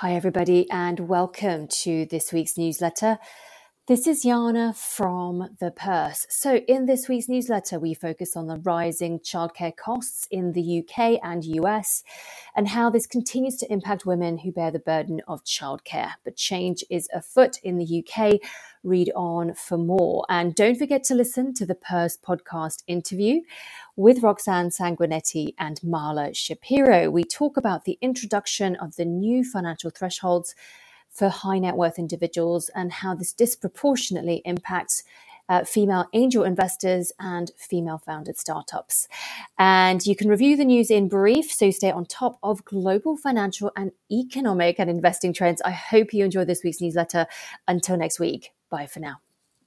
Hi, everybody, and welcome to this week's newsletter. This is Jana from The Purse. So, in this week's newsletter, we focus on the rising childcare costs in the UK and US and how this continues to impact women who bear the burden of childcare. But change is afoot in the UK. Read on for more. And don't forget to listen to the Purse podcast interview with Roxane Sanguinetti and Marla Shapiro. We talk about the introduction of the new financial thresholds for high net worth individuals and how this disproportionately impacts uh, female angel investors and female founded startups. And you can review the news in brief, so stay on top of global financial and economic and investing trends. I hope you enjoy this week's newsletter. Until next week, bye for now.